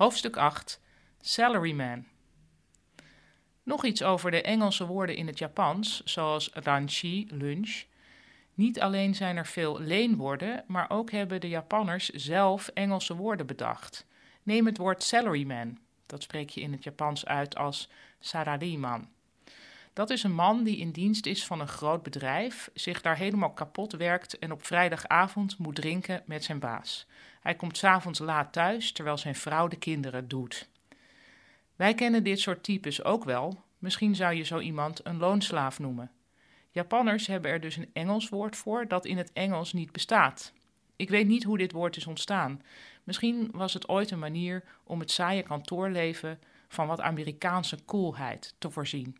Hoofdstuk 8 Salaryman. Nog iets over de Engelse woorden in het Japans, zoals ranchi, lunch. Niet alleen zijn er veel leenwoorden, maar ook hebben de Japanners zelf Engelse woorden bedacht. Neem het woord salaryman. Dat spreek je in het Japans uit als sarariman. Dat is een man die in dienst is van een groot bedrijf, zich daar helemaal kapot werkt en op vrijdagavond moet drinken met zijn baas. Hij komt s'avonds laat thuis terwijl zijn vrouw de kinderen doet. Wij kennen dit soort types ook wel. Misschien zou je zo iemand een loonslaaf noemen. Japanners hebben er dus een Engels woord voor dat in het Engels niet bestaat. Ik weet niet hoe dit woord is ontstaan. Misschien was het ooit een manier om het saaie kantoorleven van wat Amerikaanse coolheid te voorzien.